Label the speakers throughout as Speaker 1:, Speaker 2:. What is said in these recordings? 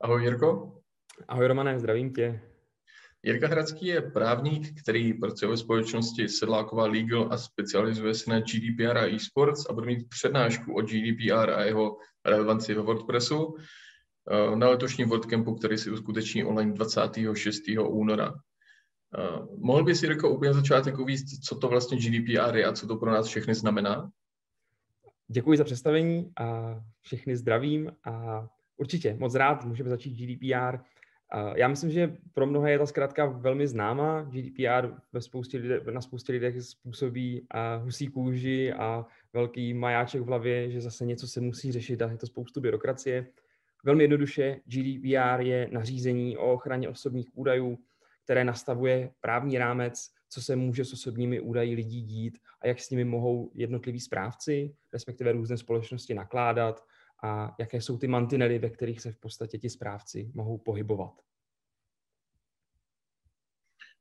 Speaker 1: Ahoj Jirko.
Speaker 2: Ahoj Romane, zdravím tě.
Speaker 1: Jirka Hradský je právník, který pracuje ve společnosti Sedláková Legal a specializuje se na GDPR a e-sports a bude mít přednášku o GDPR a jeho relevanci ve WordPressu eh, na letošním WordCampu, který si uskuteční online 26. února. Eh, mohl bys, Jirko, úplně začátek uvíct, co to vlastně GDPR je a co to pro nás všechny znamená?
Speaker 2: Děkuji za představení a všechny zdravím a určitě moc rád můžeme začít GDPR. Já myslím, že pro mnohé je ta zkrátka velmi známá. GDPR ve spoustě lidé, na spoustě lidech způsobí husí kůži a velký majáček v hlavě, že zase něco se musí řešit a je to spoustu byrokracie. Velmi jednoduše, GDPR je nařízení o ochraně osobních údajů, které nastavuje právní rámec, co se může s osobními údaji lidí dít a jak s nimi mohou jednotliví správci, respektive různé společnosti nakládat a jaké jsou ty mantinely, ve kterých se v podstatě ti správci mohou pohybovat.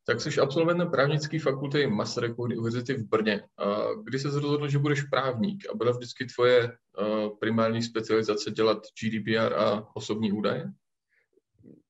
Speaker 1: Tak jsi absolventem právnické fakulty Masarykovy univerzity v Brně. Kdy jsi rozhodl, že budeš právník a byla vždycky tvoje primární specializace dělat GDPR a osobní údaje?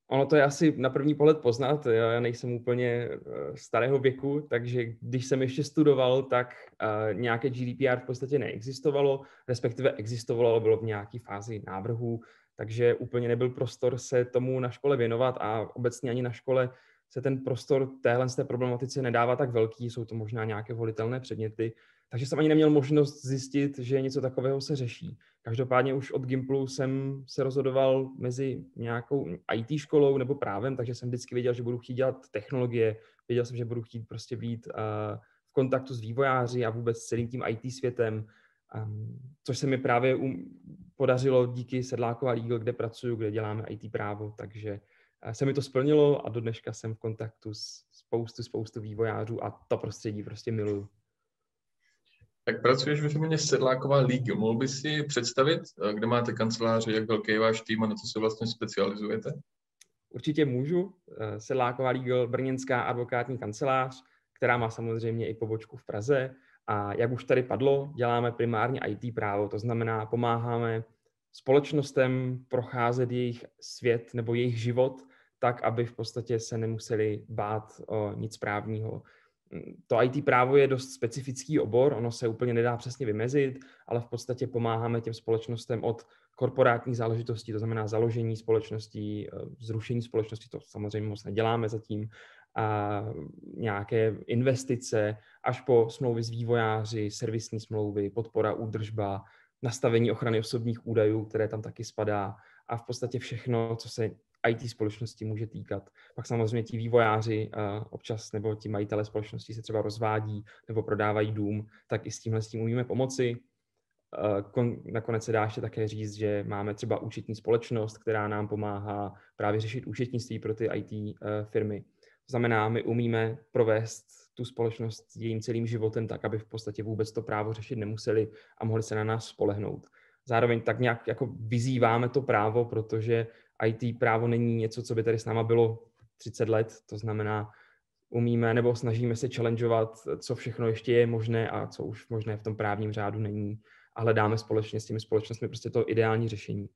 Speaker 2: Ono to je asi na první pohled poznat, já nejsem úplně eh, starého věku, takže když jsem ještě studoval, tak eh, nějaké GDPR v podstatě neexistovalo, respektive existovalo, ale bylo v nějaké fázi návrhu, takže úplně nebyl prostor se tomu na škole věnovat a obecně ani na škole se ten prostor téhle z té problematice nedává tak velký, jsou to možná nějaké volitelné předměty, takže jsem ani neměl možnost zjistit, že něco takového se řeší. Každopádně už od Gimplu jsem se rozhodoval mezi nějakou IT školou nebo právem, takže jsem vždycky věděl, že budu chtít dělat technologie, věděl jsem, že budu chtít prostě být uh, v kontaktu s vývojáři a vůbec s celým tím IT světem, um, což se mi právě um, podařilo díky Sedlákova Legal, kde pracuji, kde děláme IT právo, takže uh, se mi to splnilo a do dneška jsem v kontaktu s spoustu, spoustu vývojářů a to prostředí prostě miluju.
Speaker 1: Tak pracuješ ve firmě Sedláková League. Mohl bys si představit, eh, kde máte kanceláře, jak velký je váš tým a na co se vlastně specializujete?
Speaker 2: Určitě můžu. Eh, Sedláková Legal, brněnská advokátní kancelář, která má samozřejmě i pobočku v Praze. A jak už tady padlo, děláme primárně IT právo, to znamená pomáháme společnostem procházet jejich svět nebo jejich život tak, aby v podstatě se nemuseli bát o nic právního to IT právo je dost specifický obor, ono se úplně nedá přesně vymezit, ale v podstatě pomáháme těm společnostem od korporátních záležitostí, to znamená založení společností, eh, zrušení společnosti, to samozřejmě moc neděláme zatím, a nějaké investice, až po smlouvy s vývojáři, servisní smlouvy, podpora, údržba, nastavení ochrany osobních údajů, které tam taky spadá a v podstatě všechno, co se IT společnosti může týkat. Pak samozřejmě ti vývojáři občas nebo ti majitele společnosti se třeba rozvádí nebo prodávají dům, tak i s tímhle s tím umíme pomoci. Nakonec se dá ještě také říct, že máme třeba účetní společnost, která nám pomáhá právě řešit účetnictví pro ty IT e, firmy. To znamená, my umíme provést tu společnost jejím celým životem tak, aby v podstatě vůbec to právo řešit nemuseli a mohli se na nás spolehnout. Zároveň tak nějak jako vyzýváme to právo, protože IT právo není něco, co by tady s náma bylo 30 let, to znamená, umíme nebo snažíme se challengeovat, co všechno ještě je možné a co už možné v tom právním řádu není a hledáme společně s těmi společnostmi prostě to ideální řešení.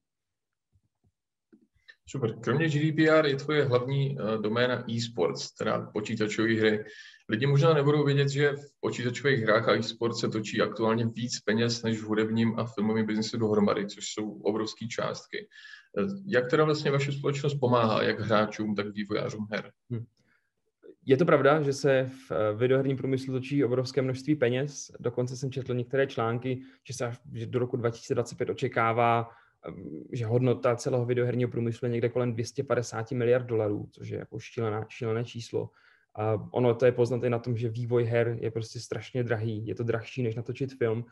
Speaker 1: Super. Kromě GDPR je tvoje hlavní uh, doména e-sports, teda počítačové hry. Lidi možná nebudou vědět, že v počítačových hrách a e-sport se točí aktuálně víc peněz než v hudebním a filmovém biznesu dohromady, což jsou obrovské částky. Jak teda vlastně vaše společnost pomáhá jak hráčům, tak vývojářům her? Hm.
Speaker 2: Je to pravda, že se v eh, videoherním průmyslu točí obrovské množství peněz. Dokonce jsem četl některé články, že se že do roku 2025 očekává, ehm, že hodnota celého videoherního průmyslu je někde kolem 250 miliard dolarů, což je jako šílené číslo. A ono to je poznat i na tom, že vývoj her je prostě strašně drahý. Je to drahší, než natočit film.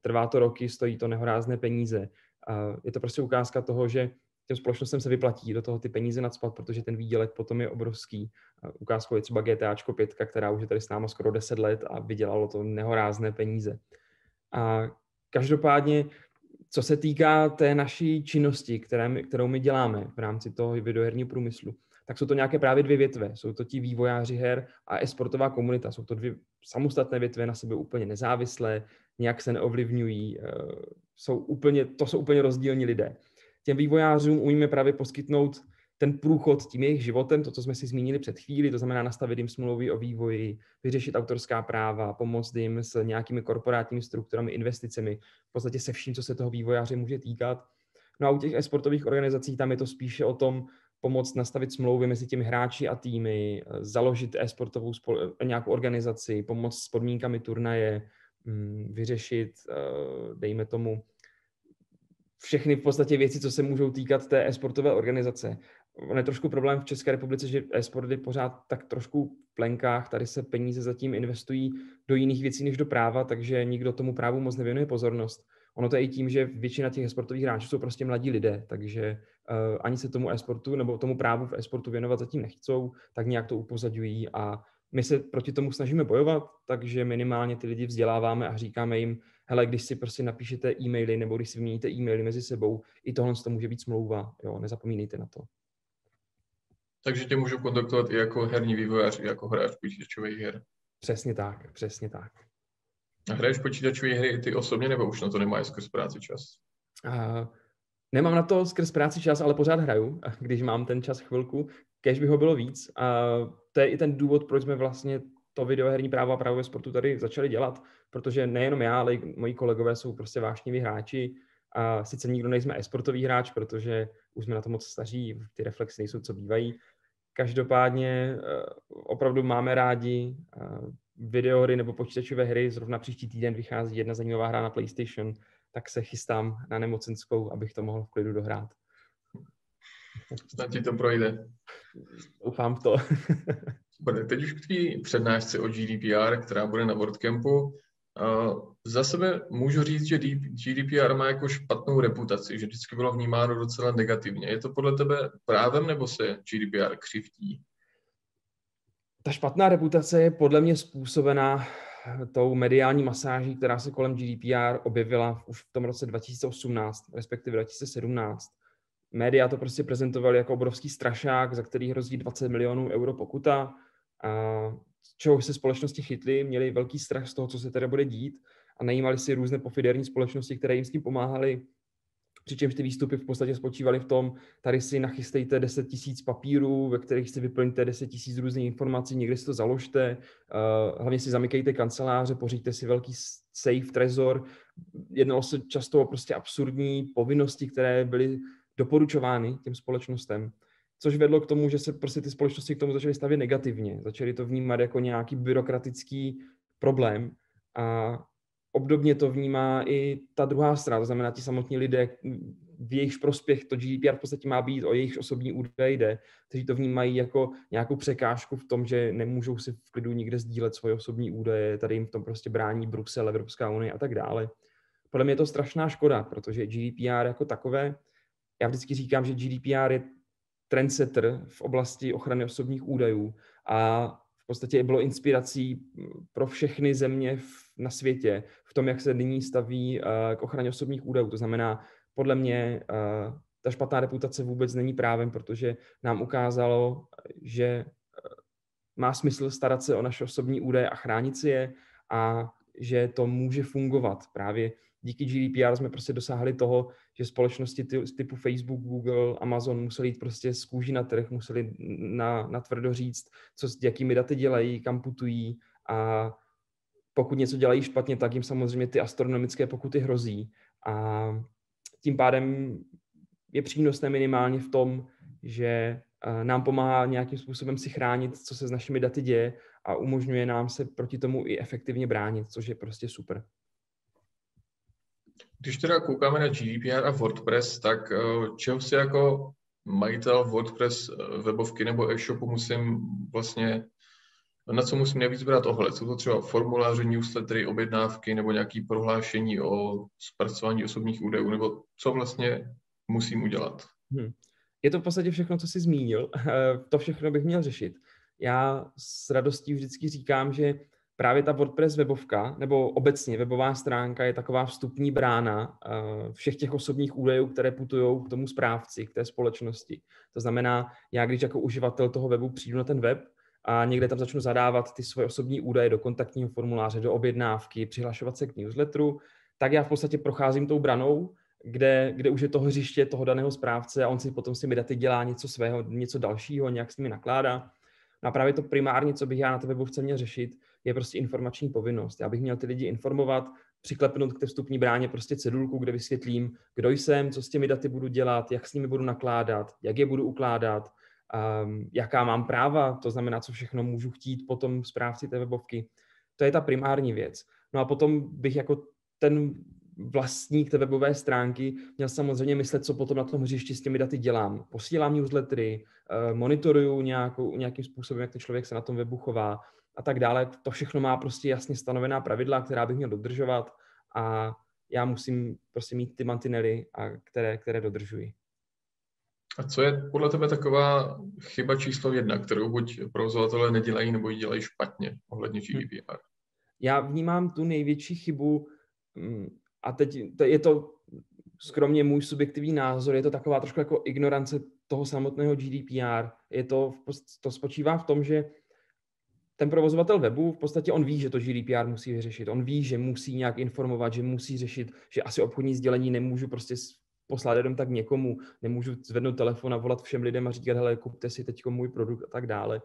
Speaker 2: Trvá to roky, stojí to nehorázné peníze. A je to prostě ukázka toho, že těm společnostem se vyplatí do toho ty peníze nadspat, protože ten výdělek potom je obrovský. Ukázkou je třeba GTAčko 5, která už je tady s náma skoro 10 let a vydělalo to nehorázné peníze. A každopádně, co se týká té naší činnosti, kterou my děláme v rámci toho videoherního průmyslu, tak jsou to nějaké právě dvě větve. Jsou to ti vývojáři her a esportová komunita. Jsou to dvě samostatné větve na sebe úplně nezávislé, nějak se neovlivňují, eh, jsou úplně, to jsou úplně rozdílní lidé. těm vývojářům umíme právě poskytnout ten průchod tím jejich životem, to, co jsme si zmínili před chvíli, to znamená nastavit jim smlouvy o vývoji, vyřešit autorská práva, pomoct jim s nějakými korporátními strukturami, investicemi, v podstatě se vším, co se toho vývojáře může týkat. No a u těch e-sportových organizací tam je to spíše o tom pomoct nastavit smlouvy mezi těmi hráči a týmy, založit e-sportovou spol- nějakou organizaci, pomoct s podmínkami turnaje, mm, vyřešit, eh, dejme tomu, všechny v podstatě věci, co se můžou týkat té e-sportové organizace. On je trošku problém v České republice, že e-sport je pořád tak trošku v plenkách, tady se peníze zatím investují do jiných věcí než do práva, takže nikdo tomu právu moc nevěnuje pozornost. Ono to je i tím, že většina těch e-sportových hráčů jsou prostě mladí lidé, takže ani se tomu e-sportu nebo tomu právu v e-sportu věnovat zatím nechcou, tak nějak to upozaďují a my se proti tomu snažíme bojovat, takže minimálně ty lidi vzděláváme a říkáme jim, hele, když si prostě napíšete e-maily nebo když si vyměníte e-maily mezi sebou, i tohle to může být smlouva, jo, nezapomínejte na to.
Speaker 1: Takže tě můžu kontaktovat i jako herní vývojář, i jako hráč počítačových her.
Speaker 2: Přesně tak, přesně tak.
Speaker 1: A hraješ počítačové hry ty osobně, nebo už na to nemáš skrz práci čas?
Speaker 2: Uh, nemám na to skrz práci čas, ale pořád hraju, když mám ten čas chvilku. Kež by ho bylo víc. A to je i ten důvod, proč jsme vlastně to videoherní právo a právo ve sportu tady začali dělat, protože nejenom já, ale i moji kolegové jsou prostě vášniví hráči. A sice nikdo nejsme e-sportový hráč, protože už jsme na to moc staří, ty reflexy nejsou, co bývají. Každopádně eh, opravdu máme rádi eh, videohry nebo počítačové hry. Zrovna příští týden vychází jedna zajímavá hra na PlayStation, tak se chystám na nemocenskou, abych to mohl v klidu dohrát.
Speaker 1: Snad ti to projde.
Speaker 2: Doufám v to.
Speaker 1: Teď už k té přednášce o GDPR, která bude na WordCampu. Za sebe můžu říct, že GDPR má jako špatnou reputaci, že vždycky bylo vnímáno docela negativně. Je to podle tebe právem nebo se GDPR křivtí?
Speaker 2: Ta špatná reputace je podle mě způsobená tou mediální masáží, která se kolem GDPR objevila už v tom roce 2018, respektive 2017. Média to prostě prezentovali jako obrovský strašák, za který hrozí 20 milionů euro pokuta. A čeho se společnosti chytly, měli velký strach z toho, co se tady bude dít a najímali si různé pofiderní společnosti, které jim s tím pomáhaly. Přičemž ty výstupy v podstatě spočívaly v tom, tady si nachystejte 10 tisíc papírů, ve kterých si vyplňte 10 tisíc různých informací, někde si to založte, uh, hlavně si zamykejte kanceláře, pořiďte si velký safe, trezor. Jednalo se často o prostě absurdní povinnosti, které byly doporučovány těm společnostem což vedlo k tomu, že se prostě ty společnosti k tomu začaly stavět negativně. Začaly to vnímat jako nějaký byrokratický problém a obdobně to vnímá i ta druhá strana, to znamená ti samotní lidé, v jejich prospěch to GDPR v podstatě má být, o jejich osobní údaje jde, kteří to vnímají jako nějakou překážku v tom, že nemůžou si v klidu nikde sdílet svoje osobní údaje, tady jim v tom prostě brání Brusel, Evropská unie a tak dále. Podle mě je to strašná škoda, protože GDPR jako takové, já vždycky říkám, že GDPR je trendsetter v oblasti ochrany osobních údajů a v podstatě bylo inspirací pro všechny země na světě v tom, jak se nyní staví eh, k ochraně osobních údajů. To znamená, podle mě eh, ta špatná reputace vůbec není právem, protože nám ukázalo, že eh, má smysl starat se o naše osobní údaje a chránit si je a že to může fungovat právě díky GDPR jsme prostě dosáhli toho, že společnosti typu Facebook, Google, Amazon museli jít prostě z kůží na trh, museli na, na tvrdo říct, co s jakými daty dělají, kam putují a pokud něco dělají špatně, tak jim samozřejmě ty astronomické pokuty hrozí. A tím pádem je přínosné minimálně v tom, že eh, nám pomáhá nějakým způsobem si chránit, co se s našimi daty děje a umožňuje nám se proti tomu i efektivně bránit, což je prostě super.
Speaker 1: Když teda koukáme na GDPR a WordPress, tak eh, čeho si jako majitel WordPress eh, webovky nebo e-shopu musím vlastně, na co musím nejvíc brát ohled? Jsou to třeba formuláře, newslettery, objednávky nebo nějaké prohlášení o zpracování osobních údajů, nebo co vlastně musím udělat? Hmm.
Speaker 2: Je to v podstatě všechno, co jsi zmínil. to všechno bych měl řešit. Já s radostí vždycky říkám, že právě ta WordPress webovka, nebo obecně webová stránka je taková vstupní brána uh, všech těch osobních údajů, které putují k tomu správci, k té společnosti. To znamená, já když jako uživatel toho webu přijdu na ten web a někde tam začnu zadávat ty svoje osobní údaje do kontaktního formuláře, do objednávky, přihlašovat se k newsletteru, tak já v podstatě procházím tou branou, kde, kde už je to hřiště toho daného správce a on si potom s těmi daty dělá něco svého, něco dalšího, nějak s nimi nakládá. No a právě to primárně, co bych já na té webovce měl řešit, je prostě informační povinnost. Já bych měl ty lidi informovat, přiklepnout k té vstupní bráně prostě cedulku, kde vysvětlím, kdo jsem, co s těmi daty budu dělat, jak s nimi budu nakládat, jak je budu ukládat, jaká mám práva, to znamená, co všechno můžu chtít potom správci té webovky. To je ta primární věc. No a potom bych jako ten vlastník té webové stránky měl samozřejmě myslet, co potom na tom hřišti s těmi daty dělám. Posílám newslettery, eh, monitoruju nějakou, nějakým způsobem, jak ten člověk se na tom webu chová a tak dále. To všechno má prostě jasně stanovená pravidla, která bych měl dodržovat a já musím prostě mít ty mantinely, a které, které dodržuji.
Speaker 1: A co je podle tebe taková chyba číslo jedna, kterou buď provozovatelé nedělají, nebo ji dělají špatně ohledně hm. GDPR?
Speaker 2: Já vnímám tu největší chybu mm, a teď je to skromně můj subjektivní názor, je to taková trošku jako ignorance toho samotného GDPR. Je to, to spočívá v tom, že ten provozovatel webu v podstatě on ví, že to GDPR musí vyřešit. On ví, že musí nějak informovat, že musí řešit, že asi obchodní sdělení nemůžu prostě poslat jenom tak někomu, nemůžu zvednout telefon a volat všem lidem a říkat, hele, kupte si teď můj produkt a tak dále.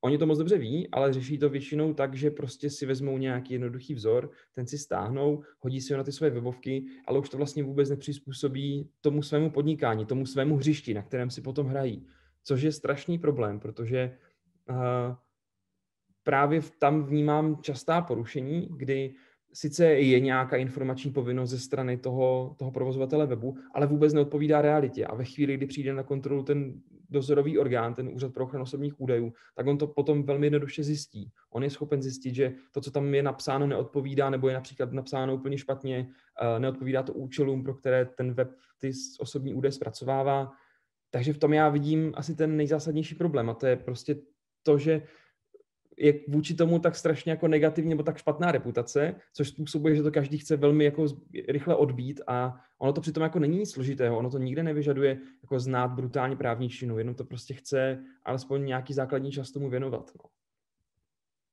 Speaker 2: Oni to moc dobře ví, ale řeší to většinou tak, že prostě si vezmou nějaký jednoduchý vzor, ten si stáhnou, hodí si ho na ty své webovky, ale už to vlastně vůbec nepřizpůsobí tomu svému podnikání, tomu svému hřišti, na kterém si potom hrají. Což je strašný problém, protože uh, právě tam vnímám častá porušení, kdy sice je nějaká informační povinnost ze strany toho, toho provozovatele webu, ale vůbec neodpovídá realitě. A ve chvíli, kdy přijde na kontrolu ten dozorový orgán, ten úřad pro ochranu osobních údajů, tak on to potom velmi jednoduše zjistí. On je schopen zjistit, že to, co tam je napsáno, neodpovídá, nebo je například napsáno úplně špatně, eh, neodpovídá to účelům, pro které ten web ty osobní údaje zpracovává. Takže v tom já vidím asi ten nejzásadnější problém a to je prostě to, že je vůči tomu tak strašně jako negativní nebo tak špatná reputace, což způsobuje, že to každý chce velmi jako rychle odbít a ono to přitom jako není nic složitého, ono to nikde nevyžaduje jako znát brutální právničinu, jenom to prostě chce alespoň nějaký základní čas tomu věnovat. No.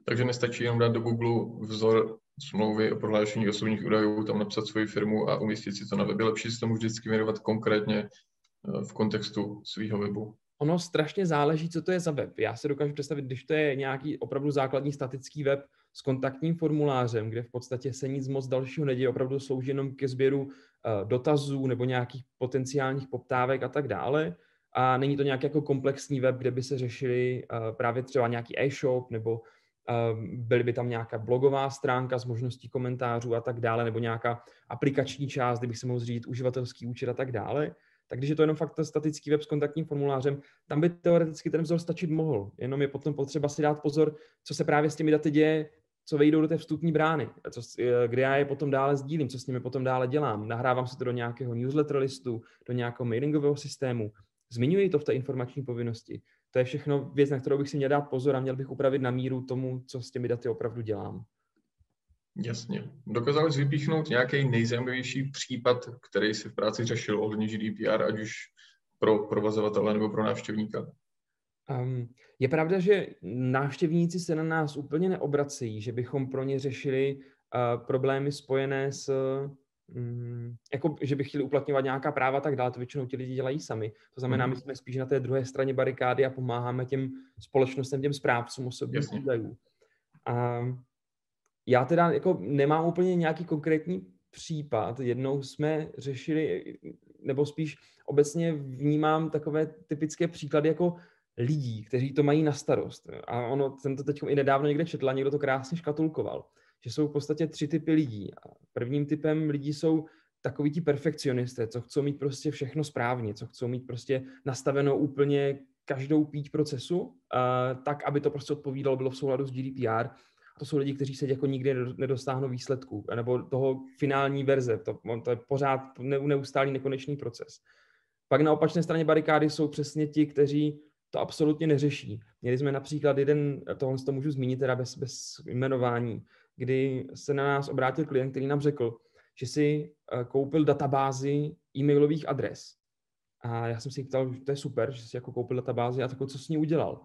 Speaker 1: Takže nestačí jenom dát do Google vzor smlouvy o prohlášení osobních údajů, tam napsat svoji firmu a umístit si to na web. lepší se tomu vždycky věnovat konkrétně eh, v kontextu svého webu
Speaker 2: ono strašně záleží, co to je za web. Já se dokážu představit, když to je nějaký opravdu základní statický web s kontaktním formulářem, kde v podstatě se nic moc dalšího neděje, opravdu slouží jenom ke sběru uh, dotazů nebo nějakých potenciálních poptávek a tak dále. A není to nějaký jako komplexní web, kde by se řešili uh, právě třeba nějaký e-shop nebo uh, byly by tam nějaká blogová stránka s možností komentářů a tak dále, nebo nějaká aplikační část, kde bych se mohl zřídit uživatelský účet a tak dále tak když je to jenom fakt statický web s kontaktním formulářem, tam by teoreticky ten vzor stačit mohl. Jenom je potom potřeba si dát pozor, co se právě s těmi daty děje, co vejdou do té vstupní brány, co, kde já je potom dále sdílím, co s nimi potom dále dělám. Nahrávám se to do nějakého newsletter listu, do nějakého mailingového systému. Zmiňuji to v té informační povinnosti. To je všechno věc, na kterou bych si měl dát pozor a měl bych upravit na míru tomu, co s těmi daty opravdu dělám.
Speaker 1: Jasně. Dokázali jsi vypíchnout nějaký nejzajímavější případ, který si v práci řešil ohledně GDPR, ať už pro provozovatele nebo pro návštěvníka?
Speaker 2: Um, je pravda, že návštěvníci se na nás úplně neobracejí, že bychom pro ně řešili uh, problémy spojené s, um, jako, že by chtěli uplatňovat nějaká práva, tak dále, to většinou ti lidi dělají sami. To znamená, mm. my jsme spíš na té druhé straně barikády a pomáháme těm společnostem, těm správcům osobních údajů. Um, já teda jako nemám úplně nějaký konkrétní případ. Jednou jsme řešili, nebo spíš obecně vnímám takové typické příklady jako lidí, kteří to mají na starost. A ono, jsem to teď i nedávno někde četl a někdo to krásně škatulkoval, že jsou v podstatě tři typy lidí. A prvním typem lidí jsou takový ti perfekcionisté, co chcou mít prostě všechno správně, co chcou mít prostě nastavenou úplně každou píť procesu, uh, tak, aby to prostě odpovídalo, bylo v souladu s GDPR to jsou lidi, kteří se jako nikdy nedostáhnou výsledků, nebo toho finální verze. To, to je pořád neustálý nekonečný proces. Pak na opačné straně barikády jsou přesně ti, kteří to absolutně neřeší. Měli jsme například jeden, tohle to můžu zmínit teda bez, bez jmenování, kdy se na nás obrátil klient, který nám řekl, že si eh, koupil databázi e-mailových adres. A já jsem si ptal, že to je super, že si jako koupil databázi a tak co s ní udělal.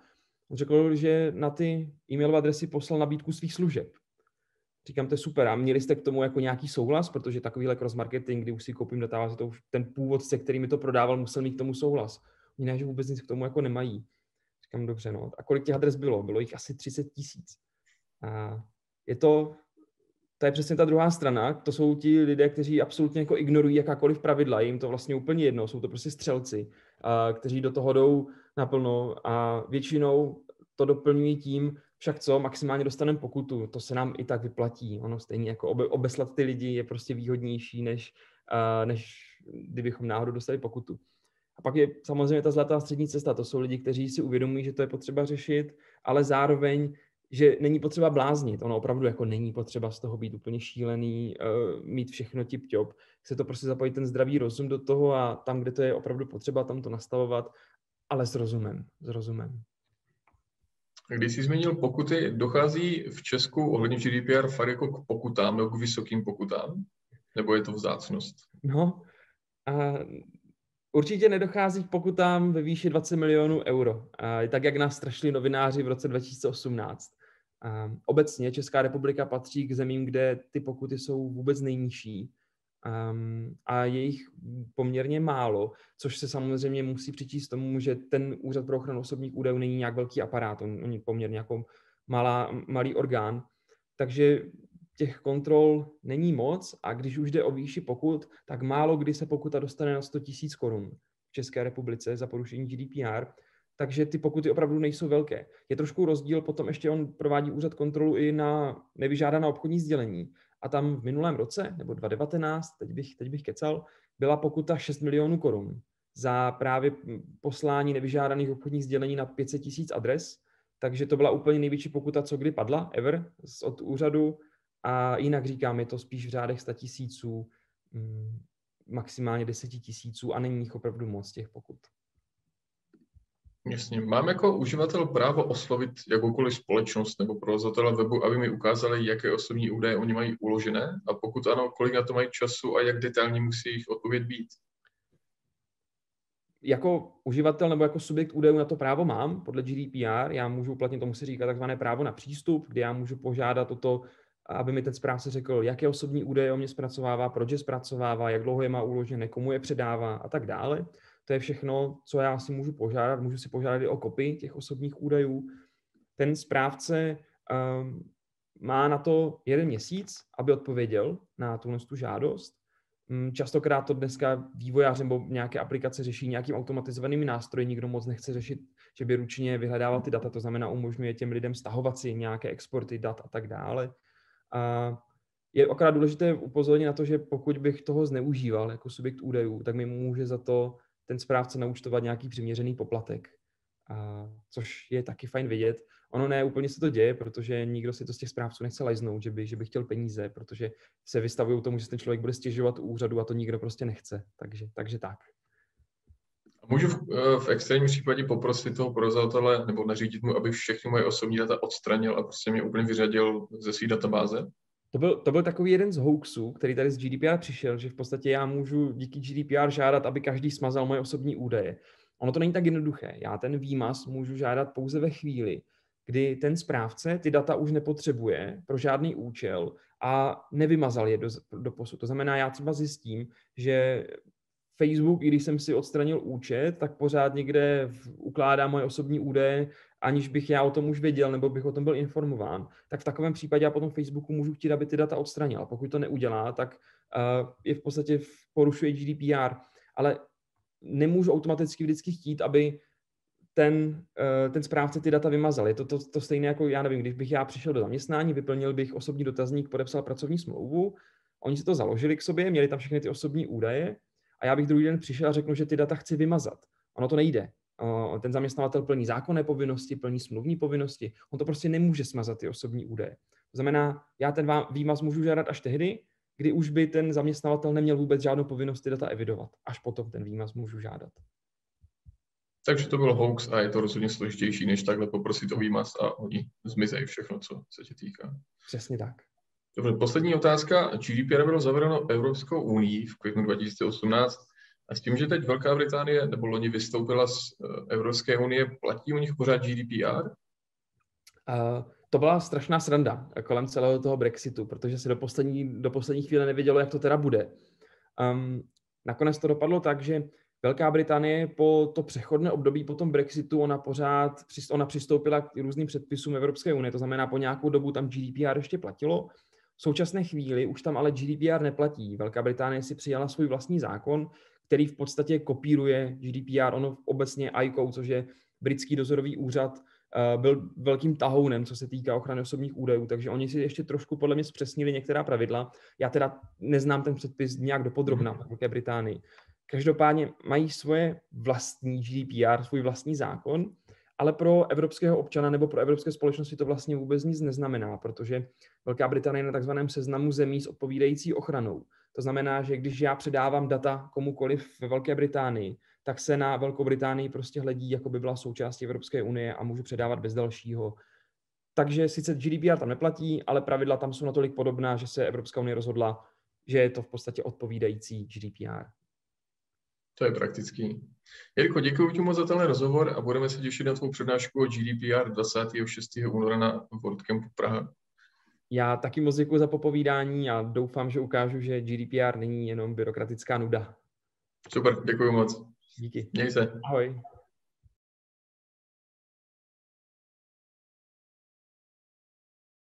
Speaker 2: Řekl, že na ty e-mailové adresy poslal nabídku svých služeb. Říkám, to je super. A měli jste k tomu jako nějaký souhlas, protože takovýhle cross marketing, kdy už si koupím databázi, to už ten původce, který mi to prodával, musel mít k tomu souhlas. Oni ne, že vůbec nic k tomu jako nemají. Říkám, dobře, no. A kolik těch adres bylo? Bylo jich asi 30 tisíc. A je to, to je přesně ta druhá strana. To jsou ti lidé, kteří absolutně jako ignorují jakákoliv pravidla. Jim to vlastně úplně jedno. Jsou to prostě střelci, kteří do toho jdou naplno a většinou to doplňují tím, však co, maximálně dostaneme pokutu, to se nám i tak vyplatí. Ono stejně jako obe, obeslat ty lidi je prostě výhodnější, než, než kdybychom náhodou dostali pokutu. A pak je samozřejmě ta zlatá střední cesta. To jsou lidi, kteří si uvědomují, že to je potřeba řešit, ale zároveň, že není potřeba bláznit. Ono opravdu jako není potřeba z toho být úplně šílený, mít všechno tip-top. Chce to prostě zapojit ten zdravý rozum do toho a tam, kde to je opravdu potřeba, tam to nastavovat, ale s rozumem. S rozumem.
Speaker 1: Když jsi změnil pokuty, dochází v Česku ohledně GDPR fakt jako k pokutám nebo k vysokým pokutám? Nebo je to vzácnost?
Speaker 2: No, a určitě nedochází k pokutám ve výši 20 milionů euro, a tak jak nás strašili novináři v roce 2018. A obecně Česká republika patří k zemím, kde ty pokuty jsou vůbec nejnižší Um, a je jich poměrně málo, což se samozřejmě musí přičíst tomu, že ten úřad pro ochranu osobních údajů není nějak velký aparát, on je poměrně jako malá, malý orgán, takže těch kontrol není moc a když už jde o výši pokut, tak málo kdy se pokuta dostane na 100 000 korun v České republice za porušení GDPR, takže ty pokuty opravdu nejsou velké. Je trošku rozdíl, potom ještě on provádí úřad kontrolu i na nevyžádané obchodní sdělení a tam v minulém roce, nebo 2019, teď bych, teď bych kecal, byla pokuta 6 milionů korun za právě poslání nevyžádaných obchodních sdělení na 500 tisíc adres, takže to byla úplně největší pokuta, co kdy padla, ever, od úřadu a jinak říkám, je to spíš v řádech 100 tisíců, mm, maximálně 10 tisíců a není jich opravdu moc těch pokut.
Speaker 1: Jasně. Mám jako uživatel právo oslovit jakoukoliv společnost nebo provozovatele webu, aby mi ukázali, jaké osobní údaje oni mají uložené a pokud ano, kolik na to mají času a jak detailní musí jejich odpověď být?
Speaker 2: Jako uživatel nebo jako subjekt údajů na to právo mám podle GDPR. Já můžu uplatnit, tomu se říká takzvané právo na přístup, kdy já můžu požádat o to, aby mi ten správce řekl, jaké osobní údaje o mě zpracovává, proč je zpracovává, jak dlouho je má uložené, komu je předává a tak dále. To je všechno, co já si můžu požádat. Můžu si požádat i o kopii těch osobních údajů. Ten správce um, má na to jeden měsíc, aby odpověděl na tu, tu žádost. Um, častokrát to dneska vývojář nebo nějaké aplikace řeší nějakým automatizovanými nástroji. Nikdo moc nechce řešit, že by ručně vyhledával ty data, to znamená umožňuje těm lidem stahovat si nějaké exporty dat a tak dále. A je opravdu důležité upozornit na to, že pokud bych toho zneužíval jako subjekt údajů, tak mi může za to ten správce naučtovat nějaký přiměřený poplatek, a, což je taky fajn vidět. Ono ne úplně se to děje, protože nikdo si to z těch správců nechce lajznout, že by, že by chtěl peníze, protože se vystavují tomu, že ten člověk bude stěžovat u úřadu a to nikdo prostě nechce. Takže, takže tak.
Speaker 1: Můžu v, eh, v extrémním případě poprosit toho provozovatele nebo nařídit mu, aby všechny moje osobní data odstranil a prostě mě úplně vyřadil ze své databáze?
Speaker 2: To byl, to byl takový jeden z hoaxů, který tady z GDPR přišel, že v podstatě já můžu díky GDPR žádat, aby každý smazal moje osobní údaje. Ono to není tak jednoduché. Já ten výmaz můžu žádat pouze ve chvíli, kdy ten správce ty data už nepotřebuje pro žádný účel a nevymazal je do, do posud. To znamená, já třeba zjistím, že Facebook, i když jsem si odstranil účet, tak pořád někde ukládá moje osobní údaje aniž bych já o tom už věděl nebo bych o tom byl informován, tak v takovém případě já potom Facebooku můžu chtít, aby ty data odstranil. Pokud to neudělá, tak uh, je v podstatě porušuje GDPR, ale nemůžu automaticky vždycky chtít, aby ten, uh, ten správce ty data vymazal. Je to, to to stejné jako, já nevím, když bych já přišel do zaměstnání, vyplnil bych osobní dotazník, podepsal pracovní smlouvu, oni si to založili k sobě, měli tam všechny ty osobní údaje a já bych druhý den přišel a řekl, že ty data chci vymazat. Ono to nejde ten zaměstnavatel plní zákonné povinnosti, plní smluvní povinnosti, on to prostě nemůže smazat ty osobní údaje. To znamená, já ten výmaz můžu žádat až tehdy, kdy už by ten zaměstnavatel neměl vůbec žádnou povinnost ty data evidovat. Až potom ten výmaz můžu žádat.
Speaker 1: Takže to byl hoax a je to rozhodně složitější, než takhle poprosit o výmaz a oni zmizejí všechno, co se tě týká.
Speaker 2: Přesně tak.
Speaker 1: Dobře, poslední otázka. GDPR bylo zavedeno Evropskou unii v květnu 2018 a s tím, že teď Velká Británie nebo loni vystoupila z eh, Evropské unie, platí u nich pořád GDPR?
Speaker 2: Uh, to byla strašná sranda kolem celého toho Brexitu, protože se do poslední, do poslední chvíle nevědělo, jak to teda bude. Um, nakonec to dopadlo tak, že Velká Británie po to přechodné období po tom Brexitu, ona pořád ona přistoupila k různým předpisům Evropské unie, to znamená po nějakou dobu tam GDPR ještě platilo. V současné chvíli už tam ale GDPR neplatí. Velká Británie si přijala svůj vlastní zákon, který v podstatě kopíruje GDPR. Ono obecně ICO, což je britský dozorový úřad, eh, byl velkým tahounem, co se týká ochrany osobních údajů, takže oni si ještě trošku podle mě zpřesnili některá pravidla. Já teda neznám ten předpis nějak dopodrobna v Velké Británii. Každopádně mají svoje vlastní GDPR, svůj vlastní zákon, ale pro evropského občana nebo pro evropské společnosti to vlastně vůbec nic neznamená, protože Velká Británie je na takzvaném seznamu zemí s odpovídající ochranou. To znamená, že když já předávám data komukoliv ve Velké Británii, tak se na Velkou Británii prostě hledí, jako by byla součástí Evropské unie a můžu předávat bez dalšího. Takže sice GDPR tam neplatí, ale pravidla tam jsou natolik podobná, že se Evropská unie rozhodla, že je to v podstatě odpovídající GDPR.
Speaker 1: To je praktický. Jirko, děkuji ti moc za tenhle rozhovor a budeme se těšit na tvou přednášku o GDPR 26. února na WordCampu Praha.
Speaker 2: Já taky moc děkuji za popovídání a doufám, že ukážu, že GDPR není jenom byrokratická nuda.
Speaker 1: Super, děkuji moc.
Speaker 2: Díky.
Speaker 1: Měj se.
Speaker 2: Ahoj.